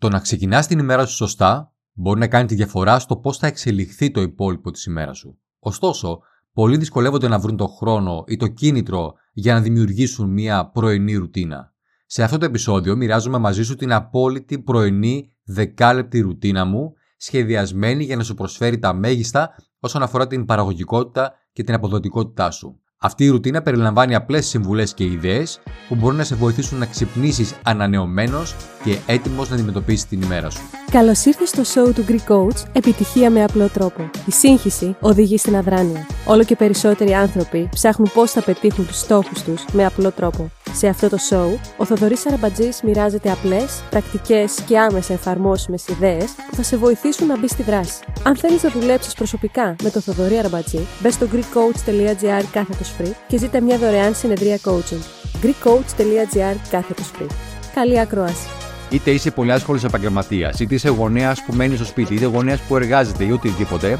Το να ξεκινάς την ημέρα σου σωστά μπορεί να κάνει τη διαφορά στο πώς θα εξελιχθεί το υπόλοιπο της ημέρας σου. Ωστόσο, πολλοί δυσκολεύονται να βρουν το χρόνο ή το κίνητρο για να δημιουργήσουν μια πρωινή ρουτίνα. Σε αυτό το επεισόδιο μοιράζομαι μαζί σου την απόλυτη πρωινή δεκάλεπτη ρουτίνα μου, σχεδιασμένη για να σου προσφέρει τα μέγιστα όσον αφορά την παραγωγικότητα και την αποδοτικότητά σου. Αυτή η ρουτίνα περιλαμβάνει απλές συμβουλές και ιδέες που μπορούν να σε βοηθήσουν να ξυπνήσεις ανανεωμένος και έτοιμος να αντιμετωπίσεις την ημέρα σου. Καλώς ήρθες στο show του Greek Coach Επιτυχία με απλό τρόπο. Η σύγχυση οδηγεί στην αδράνεια. Όλο και περισσότεροι άνθρωποι ψάχνουν πώς θα πετύχουν τους στόχους τους με απλό τρόπο. Σε αυτό το show, ο Θοδωρής Αραμπατζή μοιράζεται απλές, πρακτικές και άμεσα εφαρμόσιμες ιδέες που θα σε βοηθήσουν να μπεις στη δράση. Αν θέλεις να δουλέψεις προσωπικά με τον Θοδωρή Αραμπατζή, μπες στο GreekCoach.gr κάθετο free και ζήτα μια δωρεάν συνεδρία coaching. GreekCoach.gr κάθετος free. Καλή ακρόαση. Είτε είσαι πολύ άσχολος επαγγελματίας, είτε είσαι γονέας που μένεις στο σπίτι, είτε γονέας που εργάζεται ή οτιδήποτε,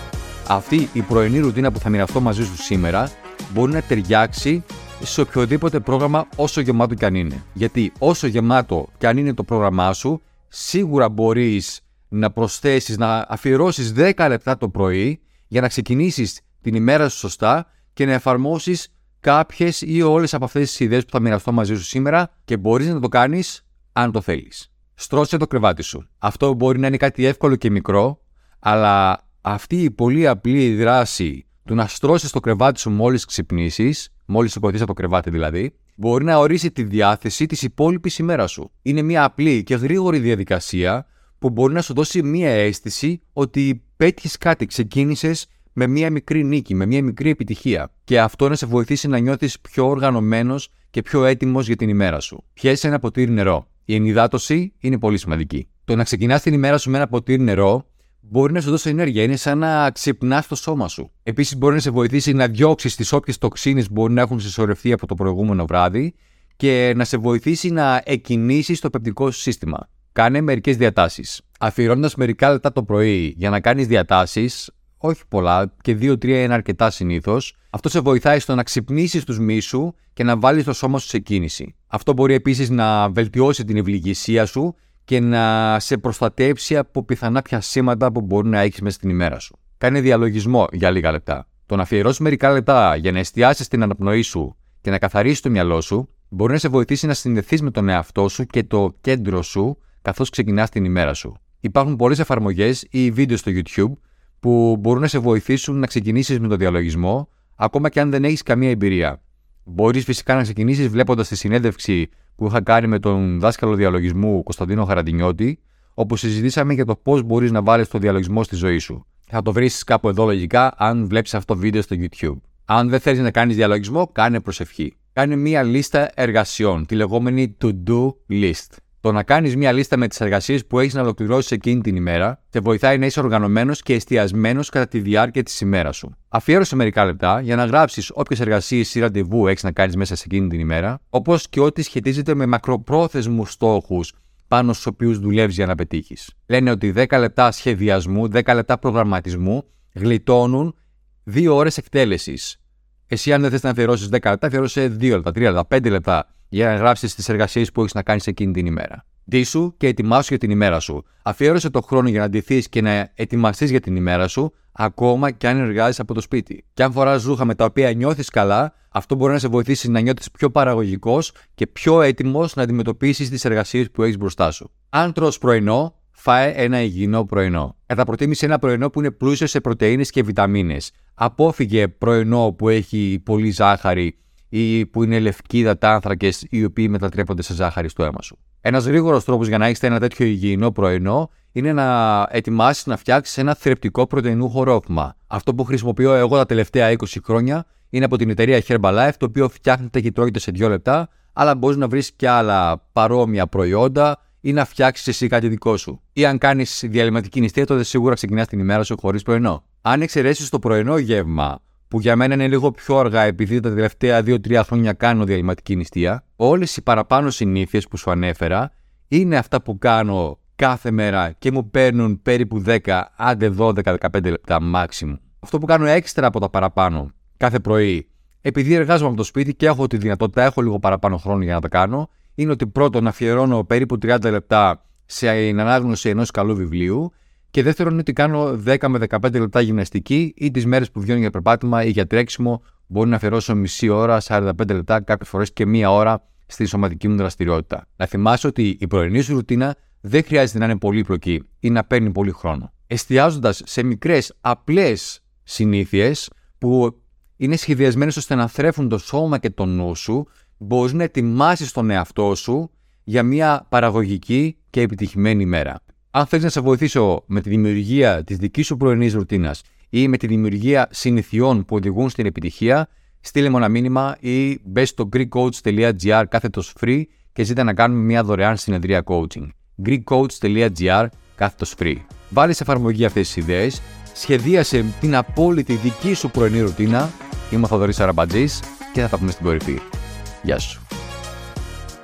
αυτή η πρωινή ρουτίνα που θα μοιραστώ μαζί σου σήμερα μπορεί να ταιριάξει σε οποιοδήποτε πρόγραμμα όσο γεμάτο κι αν είναι. Γιατί όσο γεμάτο κι αν είναι το πρόγραμμά σου, σίγουρα μπορείς να προσθέσεις, να αφιερώσεις 10 λεπτά το πρωί για να ξεκινήσεις την ημέρα σου σωστά και να εφαρμόσεις κάποιες ή όλες από αυτές τις ιδέες που θα μοιραστώ μαζί σου σήμερα και μπορείς να το κάνεις αν το θέλεις. Στρώσε το κρεβάτι σου. Αυτό μπορεί να είναι κάτι εύκολο και μικρό, αλλά αυτή η πολύ απλή δράση του να στρώσεις το κρεβάτι σου μόλις ξυπνήσεις, μόλις σηκωθεί από το κρεβάτι δηλαδή, μπορεί να ορίσει τη διάθεση της υπόλοιπης ημέρας σου. Είναι μια απλή και γρήγορη διαδικασία που μπορεί να σου δώσει μια αίσθηση ότι πέτυχες κάτι, ξεκίνησες με μια μικρή νίκη, με μια μικρή επιτυχία. Και αυτό να σε βοηθήσει να νιώθεις πιο οργανωμένος και πιο έτοιμος για την ημέρα σου. Πιέσει ένα ποτήρι νερό. Η ενυδάτωση είναι πολύ σημαντική. Το να ξεκινάς την ημέρα σου με ένα ποτήρι νερό μπορεί να σου δώσει ενέργεια. Είναι σαν να ξυπνάς το σώμα σου. Επίσης, μπορεί να σε βοηθήσει να διώξεις τις όποιες τοξίνες που μπορεί να έχουν συσσωρευτεί από το προηγούμενο βράδυ και να σε βοηθήσει να εκκινήσεις το πεπτικό σου σύστημα. Κάνε μερικές διατάσεις. Αφιερώνοντας μερικά λεπτά το πρωί για να κάνεις διατάσεις, όχι πολλά, και 2-3 είναι αρκετά συνήθως, αυτό σε βοηθάει στο να ξυπνήσεις τους μίσου και να βάλεις το σώμα σου σε κίνηση. Αυτό μπορεί επίσης να βελτιώσει την ευληγησία σου και να σε προστατέψει από πιθανά πιασίματα που μπορεί να έχεις μέσα στην ημέρα σου. Κάνε διαλογισμό για λίγα λεπτά. Το να αφιερώσεις μερικά λεπτά για να εστιάσεις την αναπνοή σου και να καθαρίσεις το μυαλό σου μπορεί να σε βοηθήσει να συνδεθείς με τον εαυτό σου και το κέντρο σου καθώς ξεκινάς την ημέρα σου. Υπάρχουν πολλές εφαρμογές ή βίντεο στο YouTube που μπορούν να σε βοηθήσουν να ξεκινήσεις με τον διαλογισμό, ακόμα και αν δεν έχεις καμία εμπειρία. Μπορείς φυσικά να ξεκινήσεις βλέποντας τη συνέντευξη που είχα κάνει με τον δάσκαλο διαλογισμού Κωνσταντίνο Χαραντινιώτη, όπου συζητήσαμε για το πώς μπορείς να βάλεις το διαλογισμό στη ζωή σου. Θα το βρεις κάπου εδώ λογικά αν βλέπεις αυτό το βίντεο στο YouTube. Αν δεν θέλεις να κάνεις διαλογισμό, κάνε προσευχή. Κάνε μία λίστα εργασιών, τη λεγόμενη to-do list. Το να κάνεις μια λίστα με τις εργασίες που έχεις να ολοκληρώσεις εκείνη την ημέρα σε βοηθάει να είσαι οργανωμένος και εστιασμένος κατά τη διάρκεια της ημέρας σου. Αφιέρωσε μερικά λεπτά για να γράψεις όποιες εργασίες ή ραντεβού έχεις να κάνεις μέσα σε εκείνη την ημέρα, όπως και ό,τι σχετίζεται με μακροπρόθεσμους στόχους πάνω στους οποίους δουλεύεις για να πετύχεις. Λένε ότι 10 λεπτά σχεδιασμού, 10 λεπτά προγραμματισμού γλιτώνουν 2 ώρες εκτέλεσης. Εσύ, αν δεν θες να αφιερώσεις 10 λεπτά, αφιέρωσε 2 λεπτά, 3 λεπτά, 5 λεπτά για να γράψεις τις εργασίες που έχεις να κάνεις εκείνη την ημέρα. Ντύσου και ετοιμάσου για την ημέρα σου. Αφιέρωσε το χρόνο για να ντυθείς και να ετοιμαστείς για την ημέρα σου, ακόμα και αν εργάζεσαι από το σπίτι. Και αν φοράς ρούχα με τα οποία νιώθεις καλά, αυτό μπορεί να σε βοηθήσει να νιώθεις πιο παραγωγικός και πιο έτοιμος να αντιμετωπίσεις τις εργασίες που έχεις μπροστά σου. Αν τρως πρωινό, φάε ένα υγιεινό πρωινό. Κατά προτίμηση ένα πρωινό που είναι πλούσιο σε πρωτενε και βιταμίνες. Απόφυγε πρωινό που έχει πολύ ζάχαρη ή που είναι λευκοί υδατάνθρακε οι οποίοι μετατρέπονται σε ζάχαρη στο αίμα σου. Ένας γρήγορος τρόπος για να έχετε ένα τέτοιο υγιεινό πρωινό είναι να ετοιμάσεις να φτιάξεις ένα θρεπτικό πρωτεϊνούχο ρόφημα. Αυτό που χρησιμοποιώ εγώ τα τελευταία 20 χρόνια είναι από την εταιρεία Herbalife, το οποίο φτιάχνεται και τρώγεται σε 2 λεπτά, αλλά μπορείς να βρεις και άλλα παρόμοια προϊόντα ή να φτιάξεις εσύ κάτι δικό σου. Ή αν κάνεις διαλυματική νηστεία, τότε σίγουρα ξεκινάς την ημέρα σου χωρίς πρωινό. Αν εξαιρέσεις το πρωινό γεύμα που για μένα είναι λίγο πιο αργά επειδή τα τελευταία 2-3 χρόνια κάνω διαλυματική νηστεία, όλες οι παραπάνω συνήθειες που σου ανέφερα είναι αυτά που κάνω κάθε μέρα και μου παίρνουν περίπου 10, άντε 12-15 λεπτά maximum. Αυτό που κάνω έξτρα από τα παραπάνω κάθε πρωί, επειδή εργάζομαι από το σπίτι και έχω τη δυνατότητα, έχω λίγο παραπάνω χρόνο για να τα κάνω, είναι ότι πρώτον αφιερώνω περίπου 30 λεπτά σε ανάγνωση ενός καλού βιβλίου. Και δεύτερον είναι ότι κάνω 10 με 15 λεπτά γυμναστική ή τις μέρες που βγαίνω για περπάτημα ή για τρέξιμο μπορεί να αφιερώσω μισή ώρα, 45 λεπτά, κάποιες φορές και μία ώρα στη σωματική μου δραστηριότητα. Να θυμάσαι ότι η πρωινή σου ρουτίνα δεν χρειάζεται να είναι πολύπλοκη ή να παίρνει πολύ χρόνο. Εστιάζοντας σε μικρές, απλές συνήθειες που είναι σχεδιασμένες ώστε να θρέφουν το σώμα και το νου σου, μπορείς να ετοιμάσεις τον εαυτό σου για μια παραγωγική και επιτυχημένη ημέρα. Αν θέλει να σε βοηθήσω με τη δημιουργία της δικής σου πρωινής ρουτίνας ή με τη δημιουργία συνηθιών που οδηγούν στην επιτυχία, στείλε μου ένα μήνυμα ή μπες στο greekcoach.gr κάθετος free και ζήτα να κάνουμε μια δωρεάν συνεδρία coaching. greekcoach.gr κάθετος free. Βάλεις σε εφαρμογή αυτές τις ιδέες, σχεδίασε την απόλυτη δική σου πρωινή ρουτίνα. Είμαι ο Θοδωρής Αραμπατζής και θα τα πούμε στην κορυφή. Γεια σου.